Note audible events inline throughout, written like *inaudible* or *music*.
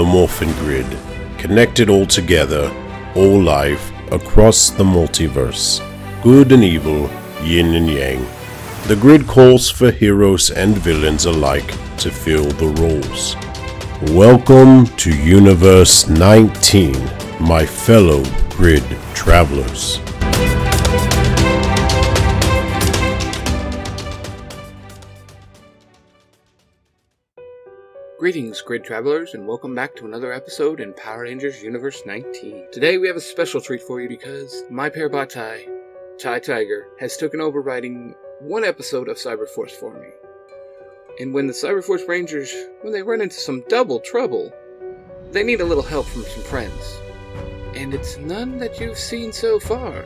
the Morphin Grid, connected all together, all life across the multiverse. Good and evil, yin and yang. The grid calls for heroes and villains alike to fill the roles. Welcome to Universe 19, my fellow grid travelers. Greetings, Grid Travelers, and welcome back to another episode in Power Rangers Universe 19. Today we have a special treat for you because my pair Tai, Tai Tiger, has taken over writing one episode of Cyberforce for me. And when the Cyberforce Rangers, when they run into some double trouble, they need a little help from some friends. And it's none that you've seen so far.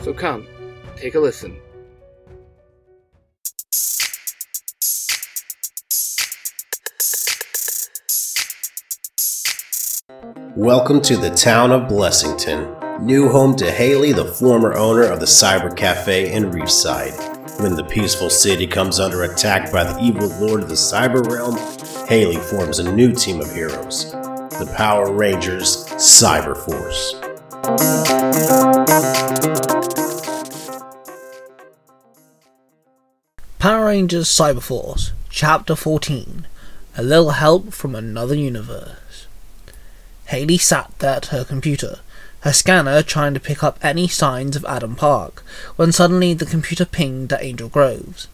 So come, take a listen. Welcome to the town of Blessington, new home to Haley, the former owner of the Cyber Cafe in Reefside. When the peaceful city comes under attack by the evil lord of the cyber realm, Haley forms a new team of heroes, the Power Rangers Cyber Force. Power Rangers Cyber Force, Chapter 14 A Little Help from Another Universe. Haley sat there at her computer, her scanner trying to pick up any signs of Adam Park, when suddenly the computer pinged at Angel Groves.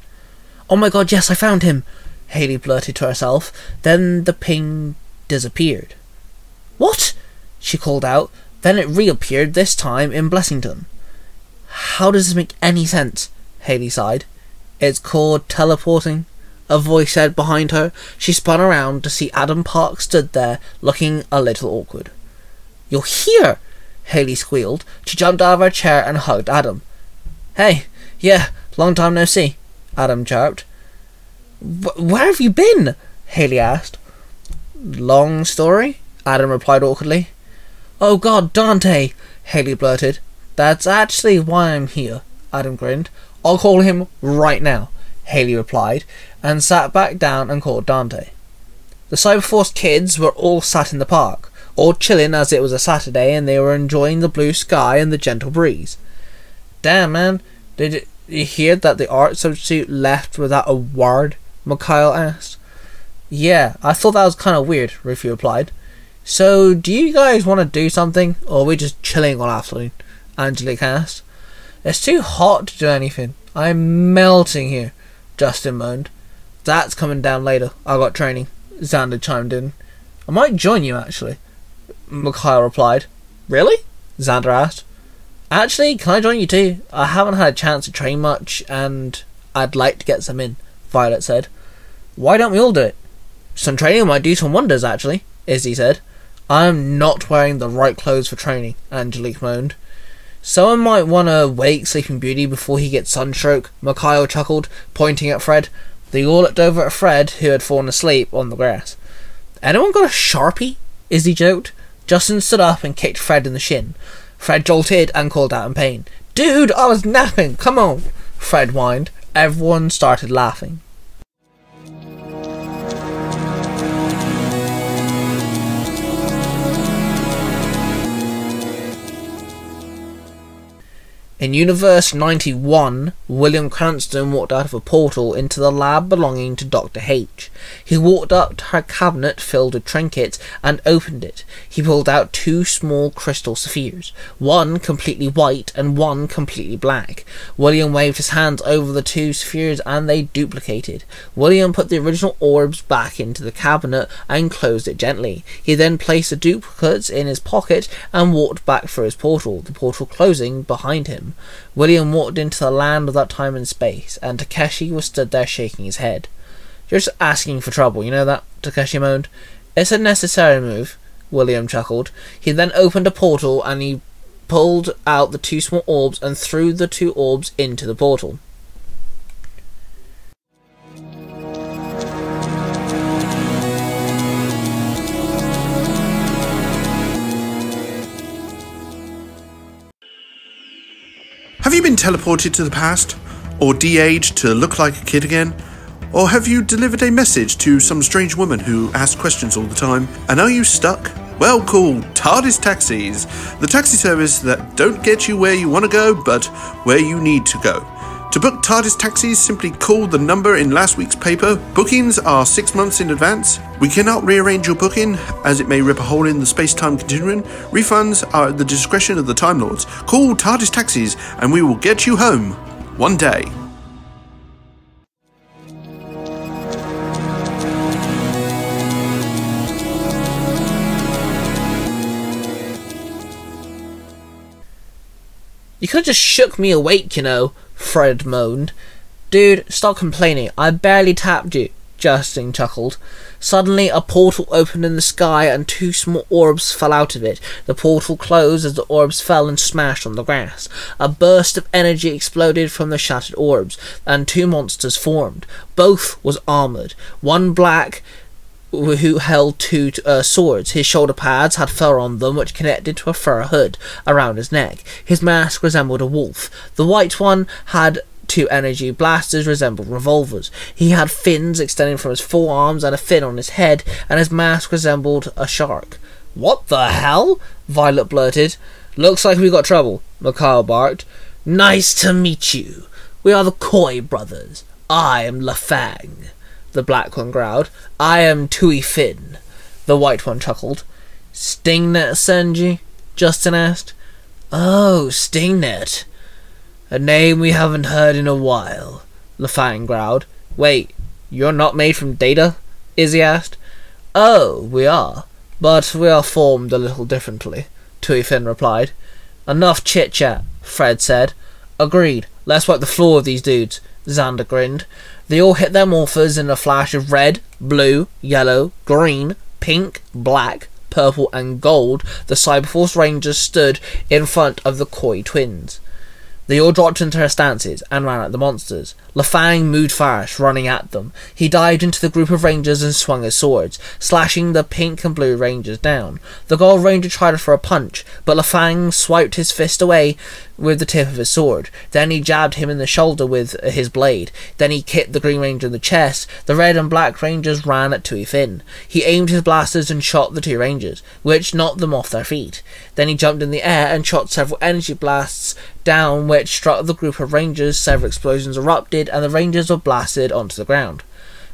Oh my god, yes, I found him! Haley blurted to herself, then the ping disappeared. What? she called out, then it reappeared, this time in Blessington. How does this make any sense? Haley sighed. It's called teleporting, a voice said behind her. She spun around to see Adam Park stood there, looking a little awkward. You're here! Haley squealed. She jumped out of her chair and hugged Adam. Hey, yeah, long time no see, Adam chirped. Where have you been? Haley asked. Long story? Adam replied awkwardly. Oh god, Dante! Haley blurted. That's actually why I'm here, Adam grinned. I'll call him right now, Haley replied, and sat back down and called Dante. The Cyberforce kids were all sat in the park, all chilling as it was a Saturday and they were enjoying the blue sky and the gentle breeze. Damn, man, did you hear that the art substitute left without a word? Mikhail asked. Yeah, I thought that was kind of weird, Ruthie replied. So, do you guys want to do something, or are we just chilling all afternoon? Angelique asked. It's too hot to do anything. I'm melting here, Justin moaned. That's coming down later. I got training. Xander chimed in. I might join you, actually. Mikhail replied. Really? Xander asked. Actually, can I join you too? I haven't had a chance to train much, and I'd like to get some in, Violet said. Why don't we all do it? Some training might do some wonders, actually, Izzy said. I'm not wearing the right clothes for training, Angelique moaned. Someone might want to wake Sleeping Beauty before he gets sunstroke, Mikhail chuckled, pointing at Fred. They all looked over at Fred, who had fallen asleep on the grass. Anyone got a sharpie? Izzy joked. Justin stood up and kicked Fred in the shin. Fred jolted and called out in pain. Dude, I was napping, come on! Fred whined. Everyone started laughing. In Universe 91, William Cranston walked out of a portal into the lab belonging to Dr. H. He walked up to her cabinet filled with trinkets and opened it. He pulled out two small crystal spheres, one completely white and one completely black. William waved his hands over the two spheres and they duplicated. William put the original orbs back into the cabinet and closed it gently. He then placed the duplicates in his pocket and walked back for his portal, the portal closing behind him. William walked into the land without time and space, and Takeshi was stood there shaking his head. You're just asking for trouble, you know that? Takeshi moaned. It's a necessary move, William chuckled. He then opened a portal and he pulled out the two small orbs and threw the two orbs into the portal. Teleported to the past? Or de aged to look like a kid again? Or have you delivered a message to some strange woman who asks questions all the time? And are you stuck? Well, call TARDIS Taxis, the taxi service that don't get you where you want to go, but where you need to go. To book TARDIS taxis, simply call the number in last week's paper. Bookings are six months in advance. We cannot rearrange your booking, as it may rip a hole in the space time continuum. Refunds are at the discretion of the Time Lords. Call TARDIS taxis, and we will get you home. One day. You could have just shook me awake, you know, Fred moaned. Dude, stop complaining. I barely tapped you, Justin chuckled. Suddenly, a portal opened in the sky and two small orbs fell out of it. The portal closed as the orbs fell and smashed on the grass. A burst of energy exploded from the shattered orbs, and two monsters formed. Both was armored. One black, who held two uh, swords. His shoulder pads had fur on them, which connected to a fur hood around his neck. His mask resembled a wolf. The white one had two energy blasters resembled revolvers. He had fins extending from his forearms and a fin on his head, and his mask resembled a shark. What the hell? Violet blurted. Looks like we got trouble, Mikhail barked. Nice to meet you. We are the Coy brothers. I am Lafang the black one growled. I am Tui Finn. The white one chuckled. Stingnet Senji? Justin asked. Oh, Stingnet. A name we haven't heard in a while, Lafang growled. Wait, you're not made from data? Izzy asked. Oh, we are. But we are formed a little differently, Tui Finn replied. Enough chit chat, Fred said. Agreed. Let's wipe the floor with these dudes, Xander grinned. They all hit their morphers in a flash of red, blue, yellow, green, pink, black, purple, and gold. The Cyberforce Rangers stood in front of the Koi twins. They all dropped into their stances and ran at the monsters. Lafang moved fast, running at them. He dived into the group of rangers and swung his swords, slashing the pink and blue rangers down. The gold ranger tried for a punch, but Lafang swiped his fist away with the tip of his sword. Then he jabbed him in the shoulder with uh, his blade. Then he kicked the green ranger in the chest. The red and black rangers ran at Tui Finn. He aimed his blasters and shot the two rangers, which knocked them off their feet. Then he jumped in the air and shot several energy blasts down, which struck the group of rangers. Several explosions erupted, and the rangers were blasted onto the ground.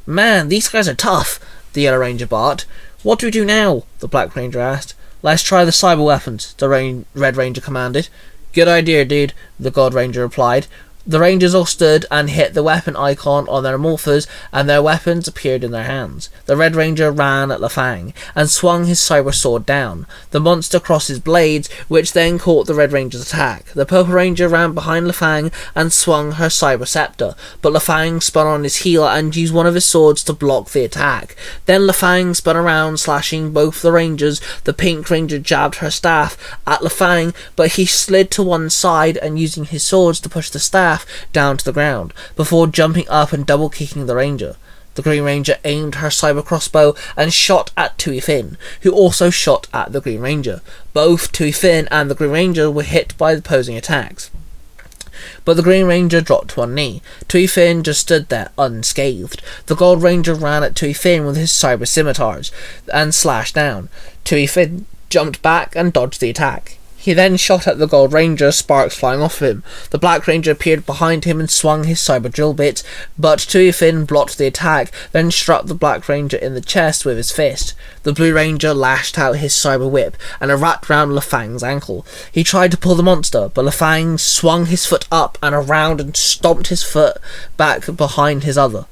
Man, these guys are tough, the yellow ranger barked. What do we do now? the black ranger asked. Let's try the cyber weapons, the rain- red ranger commanded. Good idea, dude, the Gold Ranger replied. The Rangers all stood and hit the weapon icon on their morphers, and their weapons appeared in their hands. The Red Ranger ran at Lafang and swung his cyber sword down. The monster crossed his blades, which then caught the Red Ranger's attack. The Purple Ranger ran behind Lafang and swung her cyber scepter, but Lafang spun on his heel and used one of his swords to block the attack. Then Lafang spun around, slashing both the Rangers. The Pink Ranger jabbed her staff at Lafang, but he slid to one side and using his swords to push the staff down to the ground, before jumping up and double kicking the ranger. The Green Ranger aimed her cyber crossbow and shot at Tui Finn, who also shot at the Green Ranger. Both Tui Finn and the Green Ranger were hit by the opposing attacks. But the Green Ranger dropped to one knee. Tui Finn just stood there, unscathed. The Gold Ranger ran at Tui Finn with his cyber scimitars and slashed down. Tui Finn jumped back and dodged the attack. He then shot at the Gold Ranger, sparks flying off him. The Black Ranger appeared behind him and swung his cyber drill bit, but Tui Finn blocked the attack, then struck the Black Ranger in the chest with his fist. The Blue Ranger lashed out his cyber whip, and it wrapped round Lafang's ankle. He tried to pull the monster, but Lafang swung his foot up and around and stomped his foot back behind his other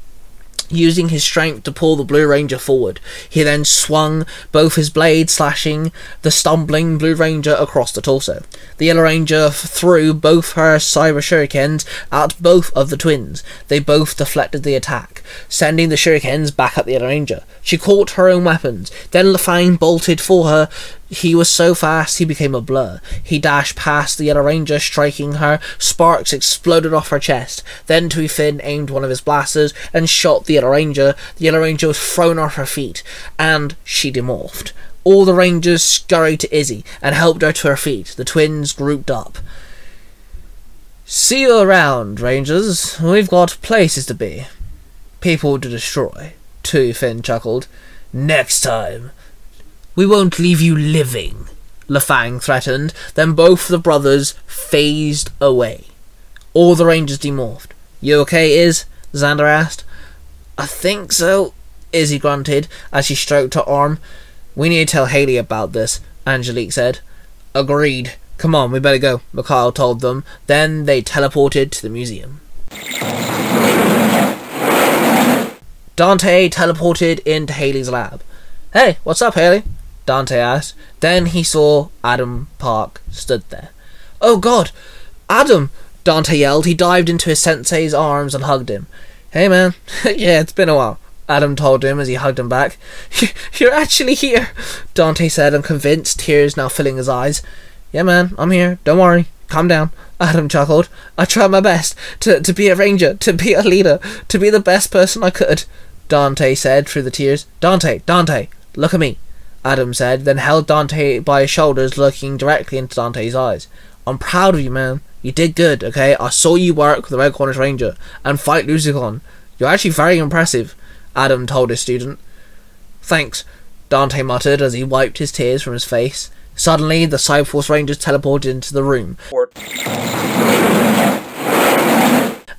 using his strength to pull the Blue Ranger forward. He then swung both his blades, slashing the stumbling Blue Ranger across the torso. The Yellow Ranger threw both her cyber shurikens at both of the twins. They both deflected the attack, sending the shurikens back at the Yellow Ranger. She caught her own weapons. Then Lafang bolted for her, he was so fast he became a blur. He dashed past the Yellow Ranger, striking her. Sparks exploded off her chest. Then Tui Finn aimed one of his blasters and shot the Yellow Ranger. The Yellow Ranger was thrown off her feet, and she demorphed. All the Rangers scurried to Izzy and helped her to her feet. The twins grouped up. See you around, Rangers. We've got places to be. people to destroy. Tui Fin chuckled. Next time, we won't leave you living, Lafang threatened. Then both the brothers phased away. All the rangers demorphed. You okay, Iz? Xander asked. I think so, Izzy grunted as she stroked her arm. We need to tell Haley about this, Angelique said. Agreed. Come on, we better go, Mikhail told them. Then they teleported to the museum. Dante teleported into Haley's lab. Hey, what's up, Haley? Dante asked. Then he saw Adam Park stood there. Oh god! Adam! Dante yelled. He dived into his sensei's arms and hugged him. Hey man, *laughs* yeah, it's been a while. Adam told him as he hugged him back. *laughs* You're actually here, Dante said, unconvinced, tears now filling his eyes. Yeah, man, I'm here. Don't worry. Calm down. Adam chuckled. I tried my best to, to be a ranger, to be a leader, to be the best person I could. Dante said through the tears. Dante, Dante, look at me. Adam said, then held Dante by his shoulders, looking directly into Dante's eyes. I'm proud of you, man. You did good, okay? I saw you work with the Red Cornish Ranger and fight Lucicon. You're actually very impressive, Adam told his student. Thanks, Dante muttered as he wiped his tears from his face. Suddenly, the Cyberforce Rangers teleported into the room.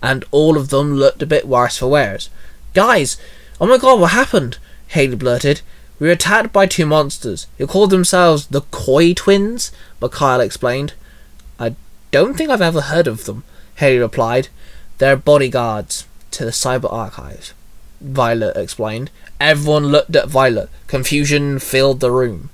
And all of them looked a bit worse for wears. Guys, oh my god, what happened? Haley blurted. We were attacked by two monsters who called themselves the Koi Twins, Mikhail explained. I don't think I've ever heard of them, Haley replied. They're bodyguards to the Cyber Archives, Violet explained. Everyone looked at Violet. Confusion filled the room.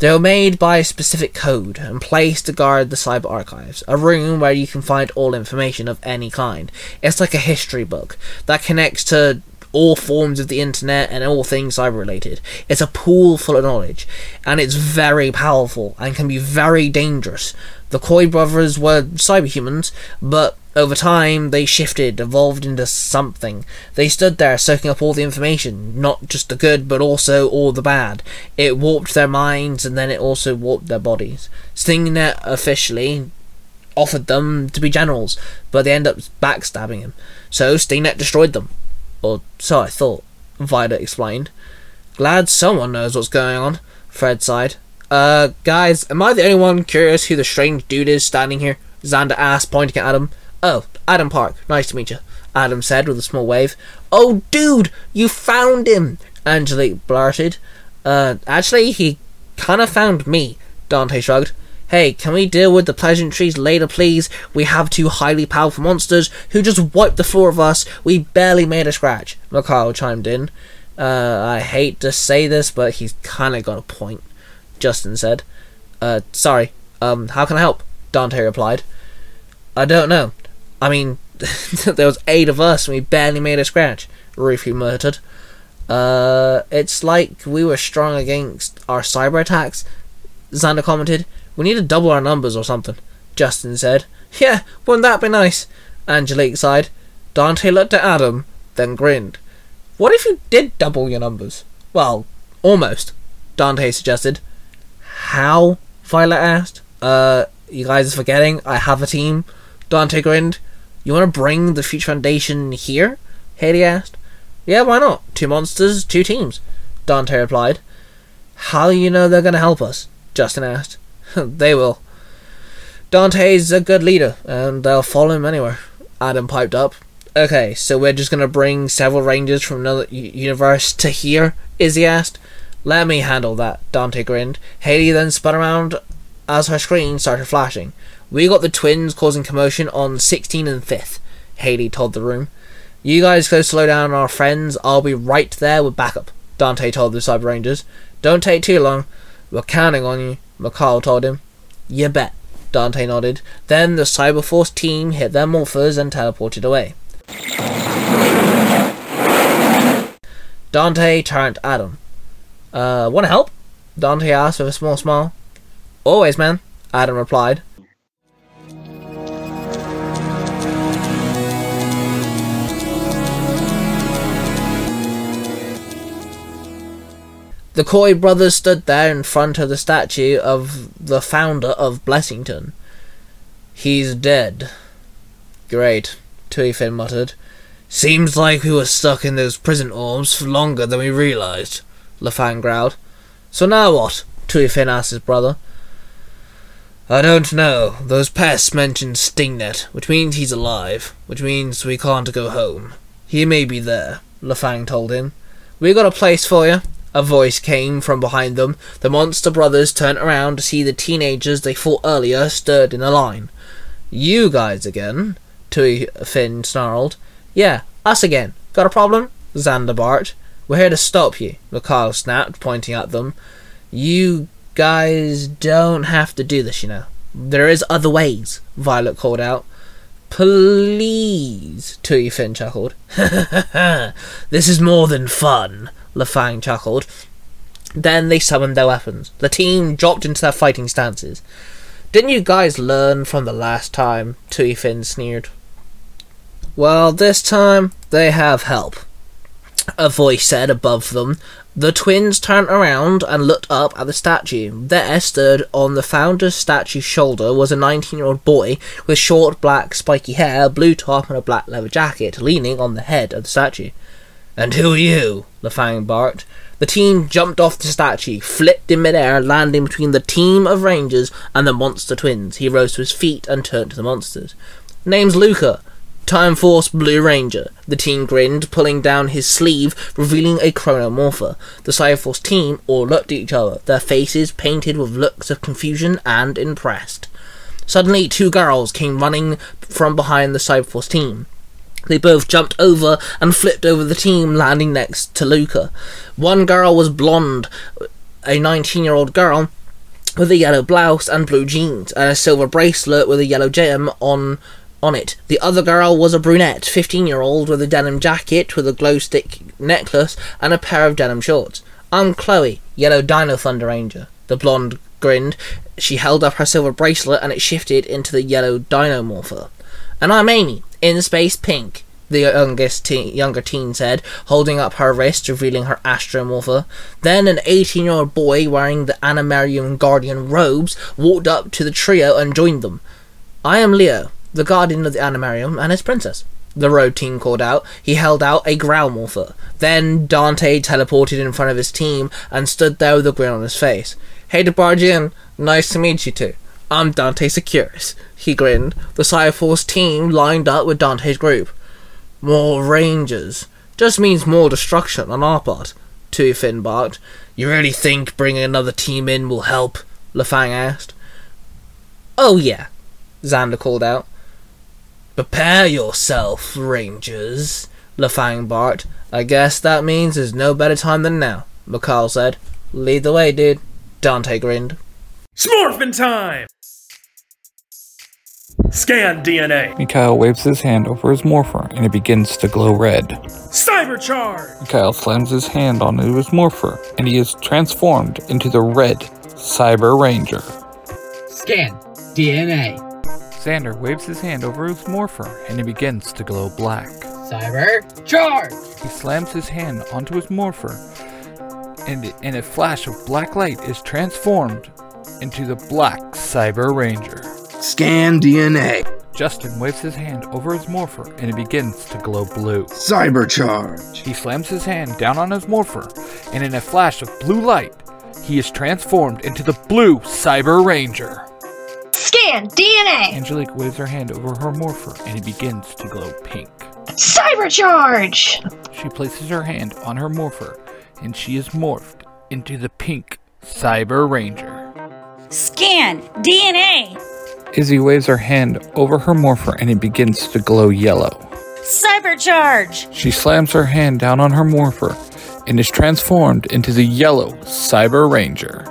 They were made by a specific code and placed to guard the cyber archives, a room where you can find all information of any kind. It's like a history book that connects to all forms of the internet and all things cyber related. It's a pool full of knowledge, and it's very powerful and can be very dangerous. The Koi brothers were cyberhumans, but over time they shifted, evolved into something. They stood there soaking up all the information, not just the good, but also all the bad. It warped their minds and then it also warped their bodies. Stingnet officially offered them to be generals, but they ended up backstabbing him. So Stingnet destroyed them. Or so I thought, Violet explained. Glad someone knows what's going on, Fred sighed. Uh, guys, am I the only one curious who the strange dude is standing here? Xander asked, pointing at Adam. Oh, Adam Park. Nice to meet you. Adam said with a small wave. Oh, dude, you found him! Angelique blurted. Uh, actually, he kinda found me, Dante shrugged. Hey, can we deal with the pleasantries later, please? We have two highly powerful monsters who just wiped the four of us. We barely made a scratch. Mikhail chimed in. Uh, I hate to say this, but he's kinda got a point. Justin said. Uh, sorry. Um, how can I help? Dante replied. I don't know. I mean, *laughs* there was eight of us and we barely made a scratch, Ruthie muttered. Uh, it's like we were strong against our cyber attacks, Xander commented. We need to double our numbers or something, Justin said. Yeah, wouldn't that be nice? Angelique sighed. Dante looked at Adam, then grinned. What if you did double your numbers? Well, almost, Dante suggested. How? Violet asked. Uh, you guys are forgetting I have a team. Dante grinned. You want to bring the Future Foundation here? Haley asked. Yeah, why not? Two monsters, two teams. Dante replied. How do you know they're going to help us? Justin asked. *laughs* they will. Dante's a good leader, and they'll follow him anywhere. Adam piped up. Okay, so we're just gonna bring several rangers from another universe to here? Izzy asked. Let me handle that, Dante grinned. Haley then spun around as her screen started flashing. We got the twins causing commotion on 16 and 5th, Haley told the room. You guys go slow down on our friends. I'll be right there with backup, Dante told the Cyber Rangers. Don't take too long. We're counting on you, Mikhail told him. You bet, Dante nodded. Then the Cyberforce team hit their morphers and teleported away. Dante turned to Adam. Uh, wanna help? Dante asked with a small smile. Always, man, Adam replied. The Coy brothers stood there in front of the statue of the founder of Blessington. He's dead. Great, Tuifin muttered. Seems like we were stuck in those prison orbs for longer than we realized, Lafang growled. So now what? Tui Fin asked his brother. I don't know. Those pests mentioned Stingnet, which means he's alive, which means we can't go home. He may be there, Lafang told him. We got a place for you. A voice came from behind them. The monster brothers turned around to see the teenagers they fought earlier stirred in a line. You guys again? Tui Finn snarled. Yeah, us again. Got a problem? Xander barked. We're here to stop you, Mikhail snapped, pointing at them. You guys don't have to do this, you know. There is other ways, Violet called out. Please, Tui Finn chuckled. *laughs* this is more than fun, Lafang chuckled. Then they summoned their weapons. The team dropped into their fighting stances. Didn't you guys learn from the last time? Tui Fin sneered. Well, this time they have help. A voice said above them. The twins turned around and looked up at the statue. There stood on the founder's statue's shoulder was a 19 year old boy with short black spiky hair, blue top, and a black leather jacket, leaning on the head of the statue. And who are you? Lafang barked. The teen jumped off the statue, flipped in midair, landing between the team of rangers and the monster twins. He rose to his feet and turned to the monsters. Name's Luca. Time Force Blue Ranger. The teen grinned, pulling down his sleeve, revealing a chronomorpher. The Cyberforce team all looked at each other, their faces painted with looks of confusion and impressed. Suddenly, two girls came running from behind the Cyberforce team. They both jumped over and flipped over the team, landing next to Luca. One girl was blonde, a 19 year old girl with a yellow blouse and blue jeans, and a silver bracelet with a yellow gem on on it. The other girl was a brunette, 15 year old, with a denim jacket with a glow stick necklace and a pair of denim shorts. I'm Chloe, Yellow Dino Thunder Ranger. The blonde grinned. She held up her silver bracelet and it shifted into the yellow Dino Morpher. And I'm Amy, in space pink. The youngest teen, younger teen said, holding up her wrist, revealing her astromorpher. Then an 18 year old boy wearing the Animarium Guardian robes walked up to the trio and joined them. I am Leo, the guardian of the Animarium and his princess. The road team called out. He held out a Growlmorpher. Then Dante teleported in front of his team and stood there with a grin on his face. Hey in. Nice to meet you two. I'm Dante Securus. He grinned. The Cyberforce team lined up with Dante's group. More rangers. Just means more destruction on our part. Tui Fin barked. You really think bringing another team in will help? Lafang asked. Oh yeah, Xander called out. Prepare yourself, Rangers, Lafang barked. I guess that means there's no better time than now, Mikhail said. Lead the way, dude. Dante grinned. Smorphin time! Scan DNA. Mikhail waves his hand over his morpher and it begins to glow red. Cybercharge! Mikhail slams his hand onto his morpher and he is transformed into the red Cyber Ranger. Scan DNA. Xander waves his hand over his morpher and it begins to glow black. Cyber charge. He slams his hand onto his morpher and in a flash of black light is transformed into the black Cyber Ranger. Scan DNA. Justin waves his hand over his morpher and it begins to glow blue. Cybercharge. He slams his hand down on his morpher, and in a flash of blue light, he is transformed into the blue Cyber Ranger. Scan DNA. Angelique waves her hand over her morpher, and it begins to glow pink. Cybercharge. She places her hand on her morpher, and she is morphed into the pink Cyber Ranger. Scan DNA. Izzy waves her hand over her morpher, and it begins to glow yellow. Cybercharge. She slams her hand down on her morpher, and is transformed into the yellow Cyber Ranger.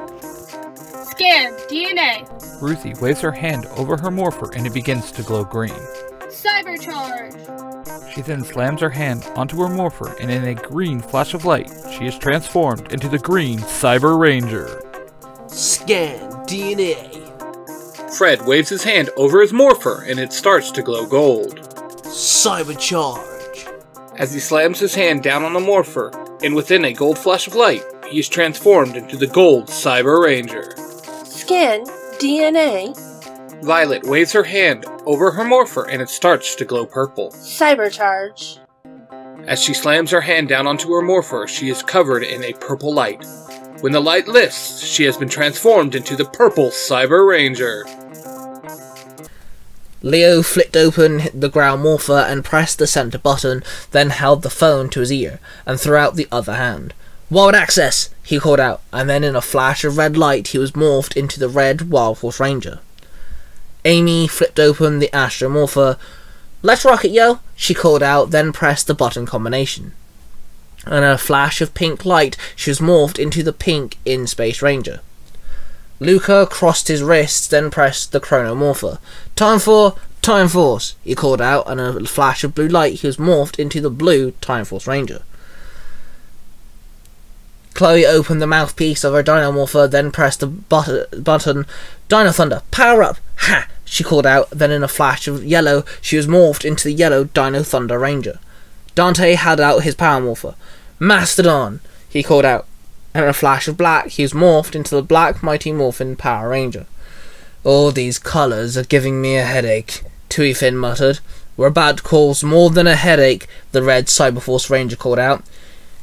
Scan DNA. Ruthie waves her hand over her morpher and it begins to glow green. Cybercharge. She then slams her hand onto her morpher and in a green flash of light, she is transformed into the green Cyber Ranger. Scan DNA. Fred waves his hand over his morpher and it starts to glow gold. Cybercharge. As he slams his hand down on the morpher, and within a gold flash of light, he is transformed into the gold Cyber Ranger. Scan DNA. Violet waves her hand over her morpher and it starts to glow purple. Cybercharge. As she slams her hand down onto her morpher, she is covered in a purple light. When the light lifts, she has been transformed into the purple Cyber Ranger. Leo flicked open the growl morpher and pressed the center button, then held the phone to his ear and threw out the other hand. Wild access! he called out, and then in a flash of red light he was morphed into the red Wild Force Ranger. Amy flipped open the Astro Morpher. Let's rock it, yo! she called out, then pressed the button combination. And in a flash of pink light, she was morphed into the pink In Space Ranger. Luca crossed his wrists, then pressed the Chronomorpher. Time for Time Force, he called out, and in a flash of blue light, he was morphed into the blue Time Force Ranger. Chloe opened the mouthpiece of her Dinomorpher, then pressed the but- button. Dino Thunder, power up! Ha! she called out, then in a flash of yellow, she was morphed into the yellow Dino Thunder Ranger. Dante held out his Power Morpher. Mastodon, he called out, and in a flash of black, he was morphed into the Black Mighty Morphin Power Ranger. All these colours are giving me a headache, Tui Finn muttered. We're about to cause more than a headache, the red Cyberforce Ranger called out.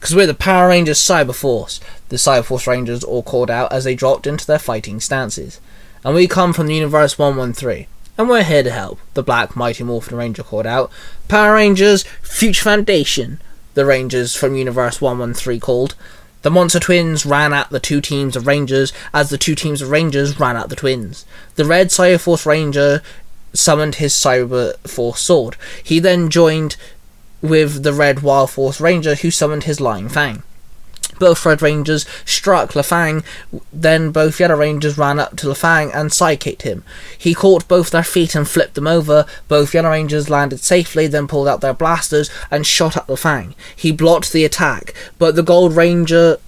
Because we're the Power Rangers Cyberforce, the Cyberforce Rangers all called out as they dropped into their fighting stances. And we come from the Universe 113. And we're here to help, the Black Mighty Morphin Ranger called out. Power Rangers Future Foundation, the Rangers from Universe 113 called. The Monster Twins ran at the two teams of Rangers as the two teams of Rangers ran at the Twins. The Red Cyberforce Ranger summoned his Cyber Force sword. He then joined with the Red Wild Force Ranger who summoned his Lion Fang. Both Red Rangers struck LaFang, then both Yellow Rangers ran up to LaFang and sidekicked him. He caught both their feet and flipped them over. Both Yellow Rangers landed safely, then pulled out their blasters and shot at LaFang. He blocked the attack, but the Gold Ranger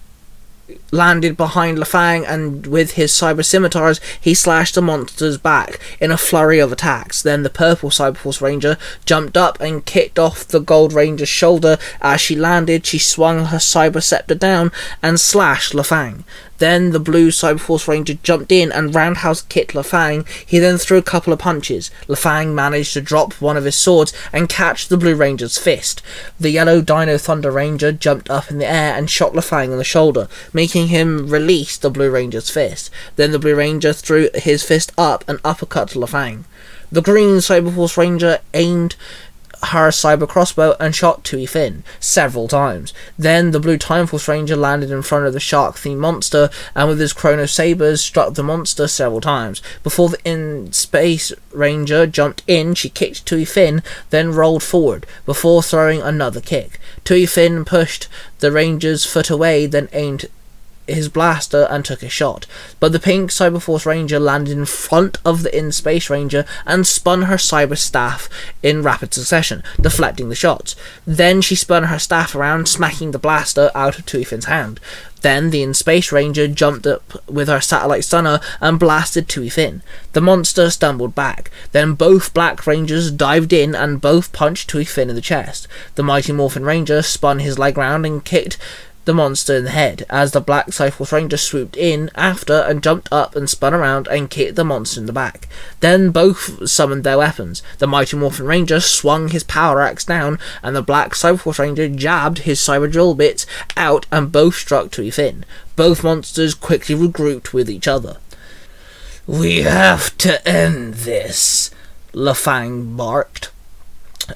landed behind LaFang and with his cyber scimitars he slashed the monster's back in a flurry of attacks. Then the purple Cyberforce Ranger jumped up and kicked off the Gold Ranger's shoulder. As she landed, she swung her cyber scepter down and slashed LaFang. Then the blue Cyberforce Ranger jumped in and roundhouse kicked LaFang. He then threw a couple of punches. LaFang managed to drop one of his swords and catch the Blue Ranger's fist. The yellow Dino Thunder Ranger jumped up in the air and shot LaFang on the shoulder, making him release the Blue Ranger's fist. Then the Blue Ranger threw his fist up and uppercut LaFang. The green Cyberforce Ranger aimed her cyber crossbow and shot Tui Finn several times. Then the blue Time Force Ranger landed in front of the shark themed monster and with his chrono sabers struck the monster several times. Before the in space ranger jumped in, she kicked Tui Finn, then rolled forward before throwing another kick. Tui Finn pushed the ranger's foot away, then aimed his blaster and took a shot. But the pink Cyberforce Ranger landed in front of the In Space Ranger and spun her cyber staff in rapid succession, deflecting the shots. Then she spun her staff around, smacking the blaster out of Tuifin's hand. Then the In Space Ranger jumped up with her satellite stunner and blasted Tuifin. The monster stumbled back. Then both Black Rangers dived in and both punched Tuifin in the chest. The Mighty Morphin Ranger spun his leg round and kicked the monster in the head as the Black Cyberforce Ranger swooped in after and jumped up and spun around and kicked the monster in the back. Then both summoned their weapons. The Mighty Morphin Ranger swung his power axe down and the Black Cyberforce Ranger jabbed his cyber drill bits out and both struck Tui Finn. Both monsters quickly regrouped with each other. We have to end this, LaFang barked.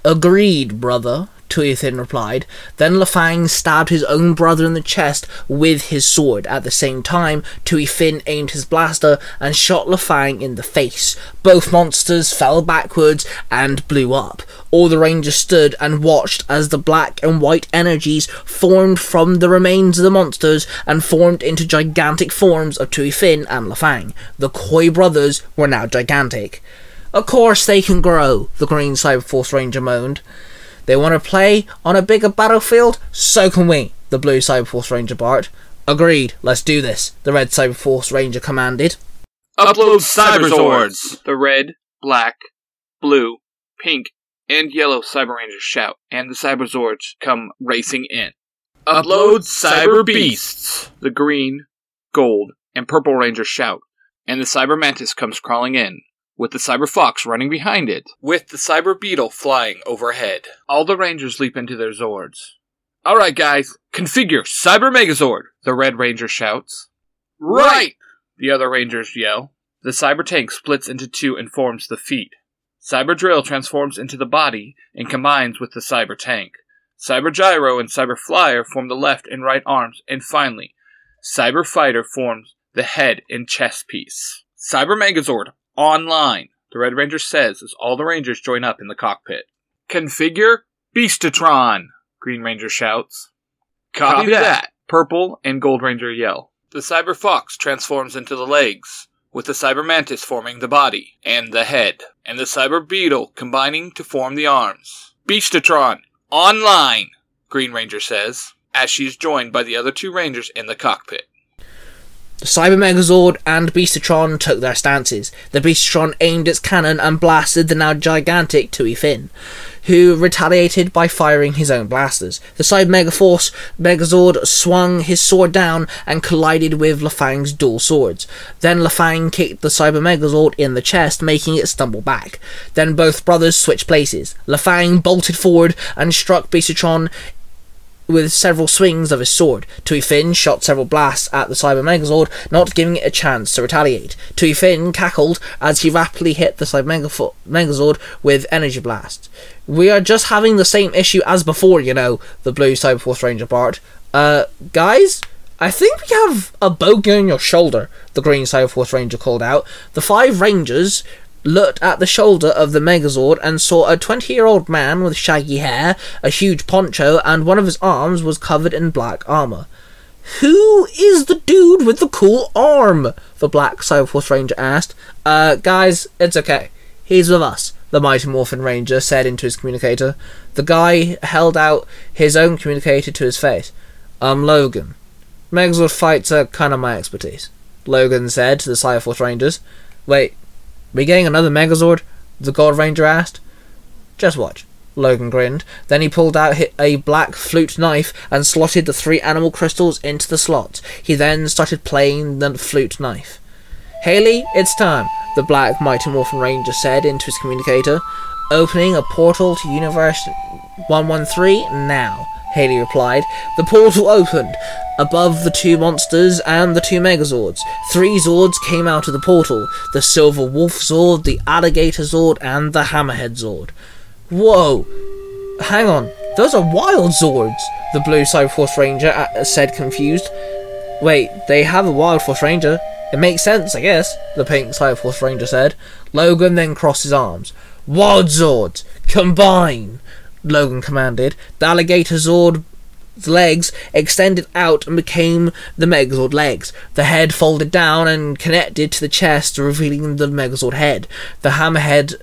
Agreed, brother, Tui Finn replied. Then Lafang stabbed his own brother in the chest with his sword. At the same time, Tuifin aimed his blaster and shot Lafang in the face. Both monsters fell backwards and blew up. All the rangers stood and watched as the black and white energies formed from the remains of the monsters and formed into gigantic forms of Tuifin and Lafang. The Koi brothers were now gigantic. Of course they can grow, the Green Cyberforce Ranger moaned. They want to play on a bigger battlefield? So can we, the Blue Cyberforce Ranger barked. Agreed, let's do this, the Red Cyberforce Ranger commanded. Upload Cyberzords! The red, black, blue, pink, and yellow Cyber Rangers shout, and the Cyberzords come racing in. Upload Cyber Beasts! The green, gold, and purple Rangers shout, and the Cyber Mantis comes crawling in. With the Cyber Fox running behind it, with the Cyber Beetle flying overhead. All the Rangers leap into their Zords. Alright, guys, configure Cyber Megazord, the Red Ranger shouts. Right! The other Rangers yell. The Cyber Tank splits into two and forms the feet. Cyber Drill transforms into the body and combines with the Cyber Tank. Cyber Gyro and Cyber Flyer form the left and right arms, and finally, Cyber Fighter forms the head and chest piece. Cyber Megazord online, the Red Ranger says as all the Rangers join up in the cockpit. Configure Beastatron, Green Ranger shouts. Copy, Copy that. that. Purple and Gold Ranger yell. The Cyber Fox transforms into the legs, with the Cyber Mantis forming the body and the head, and the Cyber Beetle combining to form the arms. Beastatron, online, Green Ranger says, as she is joined by the other two Rangers in the cockpit. Cyber Megazord and Beastatron took their stances. The Beastatron aimed its cannon and blasted the now gigantic Tui Finn, who retaliated by firing his own blasters. The Cyber Megaforce Megazord swung his sword down and collided with Lafang's dual swords. Then Lafang kicked the Cyber Megazord in the chest, making it stumble back. Then both brothers switched places. Lafang bolted forward and struck Beastatron with several swings of his sword. Tui Finn shot several blasts at the Cyber Megazord, not giving it a chance to retaliate. Tui Finn cackled as he rapidly hit the Cyber Megazord with energy blasts. We are just having the same issue as before, you know, the Blue Cyber Force Ranger part. Uh, guys? I think we have a bogey on your shoulder, the Green Cyber Force Ranger called out. The five Rangers looked at the shoulder of the Megazord and saw a 20 year old man with shaggy hair, a huge poncho, and one of his arms was covered in black armor. Who is the dude with the cool arm? The Black Cyberforce Ranger asked. Uh, guys, it's okay. He's with us, the Mighty Morphin Ranger said into his communicator. The guy held out his own communicator to his face. I'm Logan. Megazord fights are kind of my expertise, Logan said to the Cyberforce Rangers. Wait, we getting another Megazord? The Gold Ranger asked. Just watch. Logan grinned. Then he pulled out a black flute knife and slotted the three animal crystals into the slots. He then started playing the flute knife. Haley, it's time, the black Mighty Morphin Ranger said into his communicator. Opening a portal to Universe 113 now, Haley replied. The portal opened. Above the two monsters and the two Megazords, three Zords came out of the portal the Silver Wolf Zord, the Alligator Zord, and the Hammerhead Zord. Whoa! Hang on, those are wild Zords, the Blue Cyberforce Ranger uh, said, confused. Wait, they have a Wild Force Ranger? It makes sense, I guess, the Pink Cyberforce Ranger said. Logan then crossed his arms. Wild Zords, combine! Logan commanded. The Alligator Zord legs extended out and became the Megazord legs. The head folded down and connected to the chest, revealing the Megazord head. The Hammerhead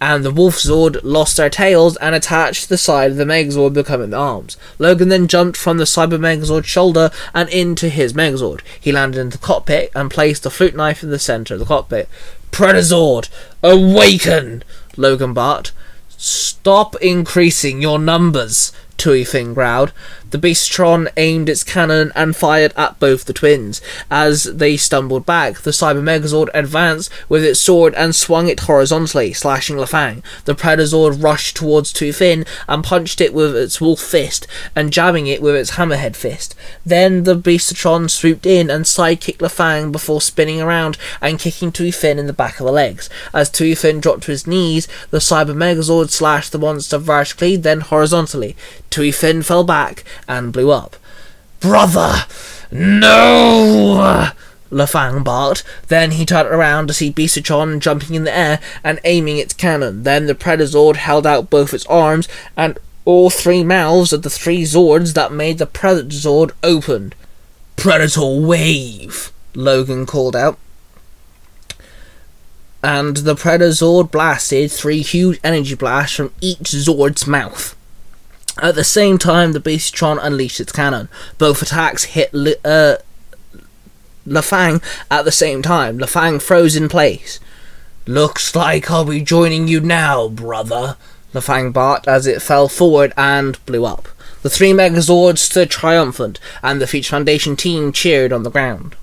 and the Wolf Zord lost their tails and attached to the side of the Megazord, becoming the arms. Logan then jumped from the Cyber Megazord's shoulder and into his Megazord. He landed in the cockpit and placed the flute knife in the center of the cockpit. Predazord, awaken! Logan barked. Stop increasing your numbers, Tui Finn growled. The Beastatron aimed its cannon and fired at both the twins. As they stumbled back, the Cyber Megazord advanced with its sword and swung it horizontally, slashing Lafang. The Predazord rushed towards Finn and punched it with its wolf fist and jabbing it with its hammerhead fist. Then the Beastatron swooped in and sidekicked Lafang before spinning around and kicking Finn in the back of the legs. As Finn dropped to his knees, the Cyber Megazord slashed the monster vertically, then horizontally. Finn fell back and blew up. Brother! No! Lafang barked. Then he turned around to see Beastatron jumping in the air and aiming its cannon. Then the Predazord held out both its arms, and all three mouths of the three Zords that made the Predazord opened. Predator Wave! Logan called out. And the Predazord blasted three huge energy blasts from each Zord's mouth. At the same time, the Beastatron unleashed its cannon. Both attacks hit Li- uh, Lafang at the same time. Lafang froze in place. Looks like I'll be joining you now, brother, Lafang barked as it fell forward and blew up. The three Megazords stood triumphant, and the Future Foundation team cheered on the ground.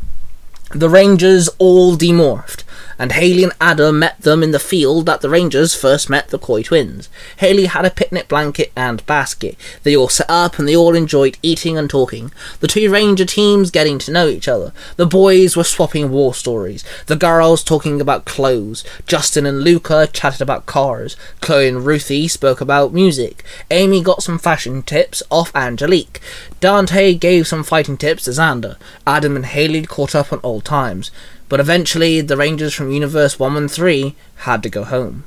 The Rangers all demorphed. And Haley and Adam met them in the field that the Rangers first met the Coy twins. Haley had a picnic blanket and basket. They all set up and they all enjoyed eating and talking. The two Ranger teams getting to know each other. The boys were swapping war stories. The girls talking about clothes. Justin and Luca chatted about cars. Chloe and Ruthie spoke about music. Amy got some fashion tips off Angelique. Dante gave some fighting tips to Xander. Adam and Haley caught up on old times. But eventually, the Rangers from Universe 113 had to go home.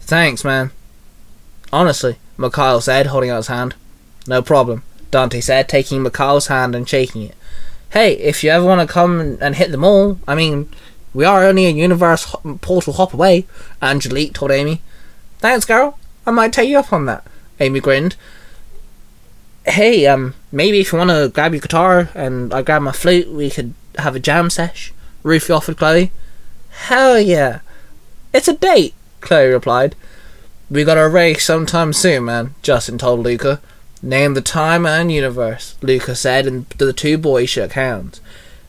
Thanks, man. Honestly, Mikhail said, holding out his hand. No problem, Dante said, taking Mikhail's hand and shaking it. Hey, if you ever want to come and hit them all, I mean, we are only a universe portal hop away, Angelique told Amy. Thanks, girl. I might take you up on that. Amy grinned. Hey, um, maybe if you want to grab your guitar and I grab my flute, we could have a jam sesh. Ruthie offered Chloe. Hell yeah. It's a date, Chloe replied. We got a race sometime soon, man, Justin told Luca. Name the time and universe, Luca said, and the two boys shook hands.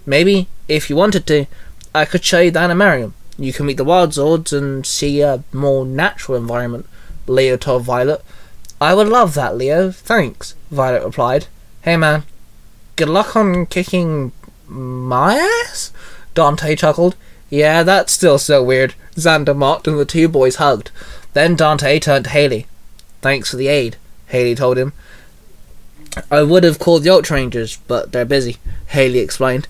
Maybe, if you wanted to, I could show you the Animarium. You can meet the Wild Zords and see a more natural environment, Leo told Violet. I would love that, Leo. Thanks, Violet replied. Hey, man. Good luck on kicking my ass? Dante chuckled. Yeah, that's still so weird. Xander mocked and the two boys hugged. Then Dante turned to Haley. Thanks for the aid, Haley told him. I would have called the Ultra Rangers, but they're busy, Haley explained.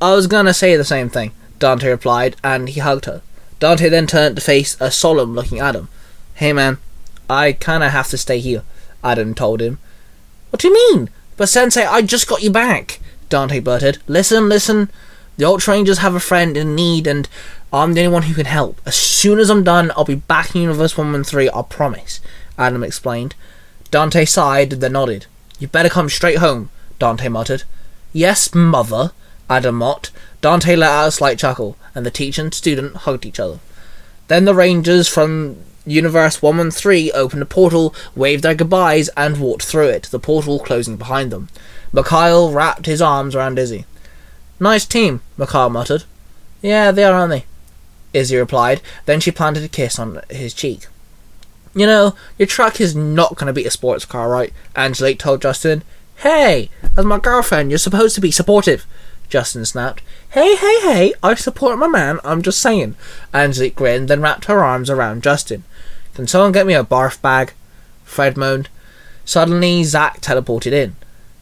I was gonna say the same thing, Dante replied, and he hugged her. Dante then turned to face a solemn looking Adam. Hey man, I kinda have to stay here, Adam told him. What do you mean? But Sensei, I just got you back, Dante blurted. Listen, listen. The Ultra Rangers have a friend in need, and I'm the only one who can help. As soon as I'm done, I'll be back in Universe 113, I promise, Adam explained. Dante sighed, then nodded. You better come straight home, Dante muttered. Yes, mother, Adam mocked. Dante let out a slight chuckle, and the teacher and student hugged each other. Then the Rangers from Universe 113 opened a portal, waved their goodbyes, and walked through it, the portal closing behind them. Mikhail wrapped his arms around Izzy. Nice team, Mikhail muttered. Yeah, they are, aren't they? Izzy replied. Then she planted a kiss on his cheek. You know, your truck is not going to beat a sports car, right? Angelique told Justin. Hey, as my girlfriend, you're supposed to be supportive. Justin snapped. Hey, hey, hey, I support my man, I'm just saying. Angelique grinned, then wrapped her arms around Justin. Can someone get me a barf bag? Fred moaned. Suddenly, Zack teleported in.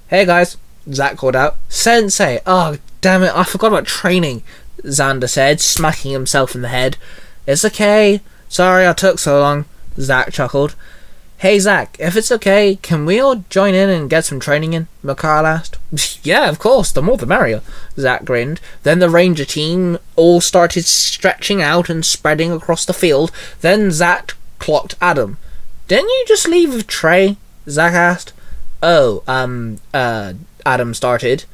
Hey guys, Zack called out. Sensei! Oh, damn it, I forgot about training, Xander said, smacking himself in the head. It's okay. Sorry I took so long, Zack chuckled. Hey Zack, if it's okay, can we all join in and get some training in? Mikhail asked. *laughs* yeah, of course, the more the merrier, Zack grinned. Then the ranger team all started stretching out and spreading across the field. Then Zack clocked Adam. Didn't you just leave with Trey? Zack asked. Oh, um, uh, Adam started.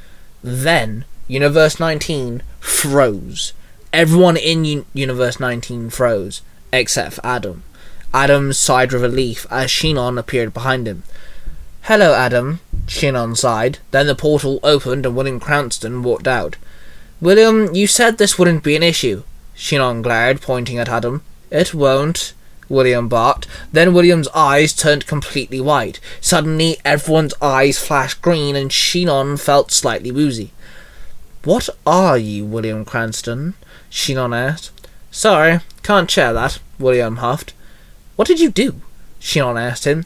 Then, Universe 19 froze. Everyone in U- Universe 19 froze, except for Adam. Adam sighed with relief as Shinon appeared behind him. Hello, Adam, Shinon sighed. Then the portal opened and William Cranston walked out. William, you said this wouldn't be an issue. Shinon glared, pointing at Adam. It won't, William barked. Then William's eyes turned completely white. Suddenly, everyone's eyes flashed green and Shinon felt slightly woozy. What are you, William Cranston? Shinon asked. Sorry, can't share that, William huffed. What did you do? Shinon asked him.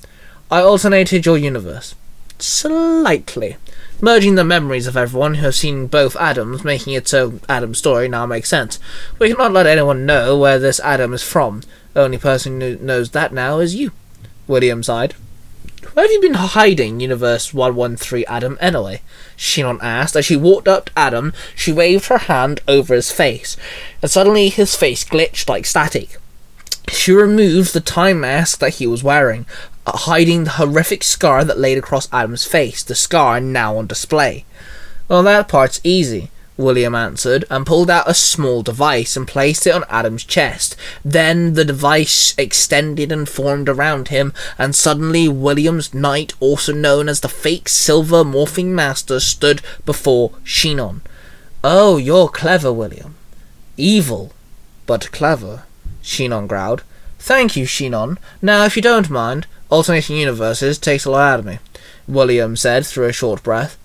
I alternated your universe. Slightly. Merging the memories of everyone who have seen both Adams, making it so Adam's story now makes sense. We cannot let anyone know where this Adam is from. The Only person who knows that now is you. William sighed. Where have you been hiding, Universe 113 Adam, anyway? Shinon asked. As she walked up to Adam, she waved her hand over his face, and suddenly his face glitched like static. She removed the time mask that he was wearing, uh, hiding the horrific scar that laid across Adam's face, the scar now on display. Well, that part's easy, William answered, and pulled out a small device and placed it on Adam's chest. Then the device extended and formed around him, and suddenly William's knight, also known as the fake silver morphing master, stood before Shinon. Oh, you're clever, William. Evil, but clever, Shinon growled. Thank you, Shinon. Now, if you don't mind, alternating universes takes a lot out of me, William said through a short breath.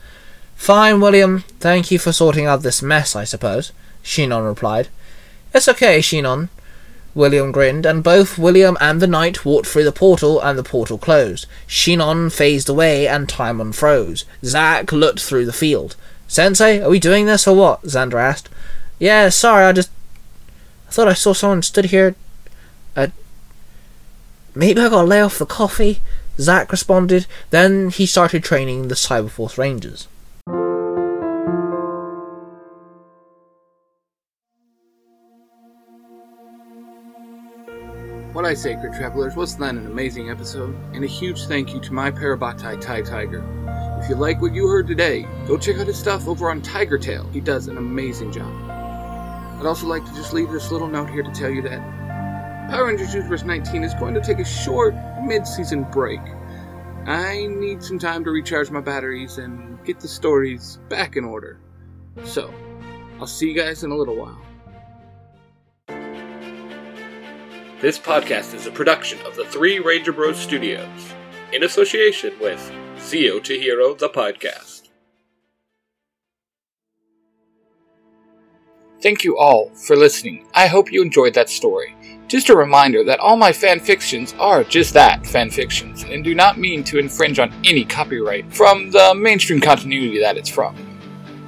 Fine, William. Thank you for sorting out this mess, I suppose, Shinon replied. It's okay, Shinon. William grinned, and both William and the knight walked through the portal, and the portal closed. Shinon phased away, and time unfroze. Zack looked through the field. Sensei, are we doing this or what? Xander asked. Yeah, sorry, I just. I thought I saw someone stood here. Uh. Maybe I gotta lay off the coffee? Zack responded. Then he started training the Cyberforce Rangers. What I say, good travelers, wasn't that an amazing episode? And a huge thank you to my Parabatai Tai Tiger. If you like what you heard today, go check out his stuff over on Tiger Tail. He does an amazing job. I'd also like to just leave this little note here to tell you that Power Rangers Universe 19 is going to take a short mid-season break. I need some time to recharge my batteries and get the stories back in order. So, I'll see you guys in a little while. This podcast is a production of the Three Ranger Bros Studios, in association with Zero to Hero, the podcast. Thank you all for listening. I hope you enjoyed that story. Just a reminder that all my fan fictions are just that, fan fictions, and do not mean to infringe on any copyright from the mainstream continuity that it's from.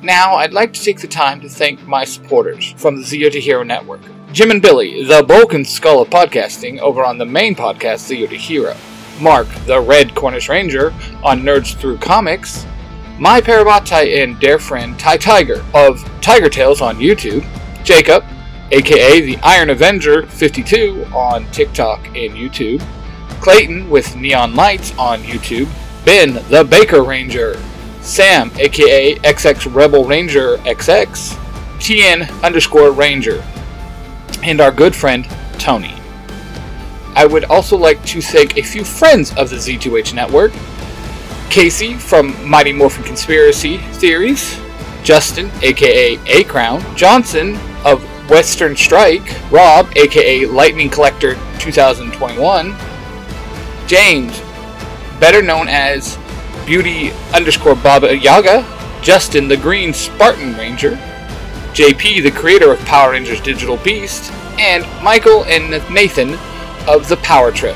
Now, I'd like to take the time to thank my supporters from the Zero to Hero Network. Jim and Billy, the Bulk Skull of podcasting, over on the main podcast, The to Hero. Mark, the Red Cornish Ranger, on Nerds Through Comics. My Parabatai and dear friend Ty Tiger of Tiger Tales on YouTube. Jacob, aka the Iron Avenger 52 on TikTok and YouTube. Clayton with Neon Lights on YouTube. Ben, the Baker Ranger. Sam, aka XX Rebel Ranger XX. TN underscore Ranger and our good friend Tony. I would also like to thank a few friends of the Z2H network Casey from Mighty Morphin Conspiracy Theories, Justin, aka A Crown, Johnson of Western Strike, Rob, aka Lightning Collector 2021, James, better known as Beauty underscore Baba Yaga, Justin the Green Spartan Ranger, JP, the creator of Power Rangers Digital Beast, and Michael and Nathan of the Power Trip.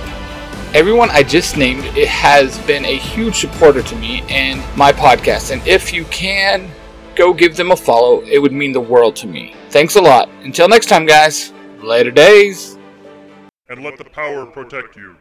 Everyone I just named it has been a huge supporter to me and my podcast, and if you can go give them a follow, it would mean the world to me. Thanks a lot. Until next time, guys. Later days. And let the power protect you.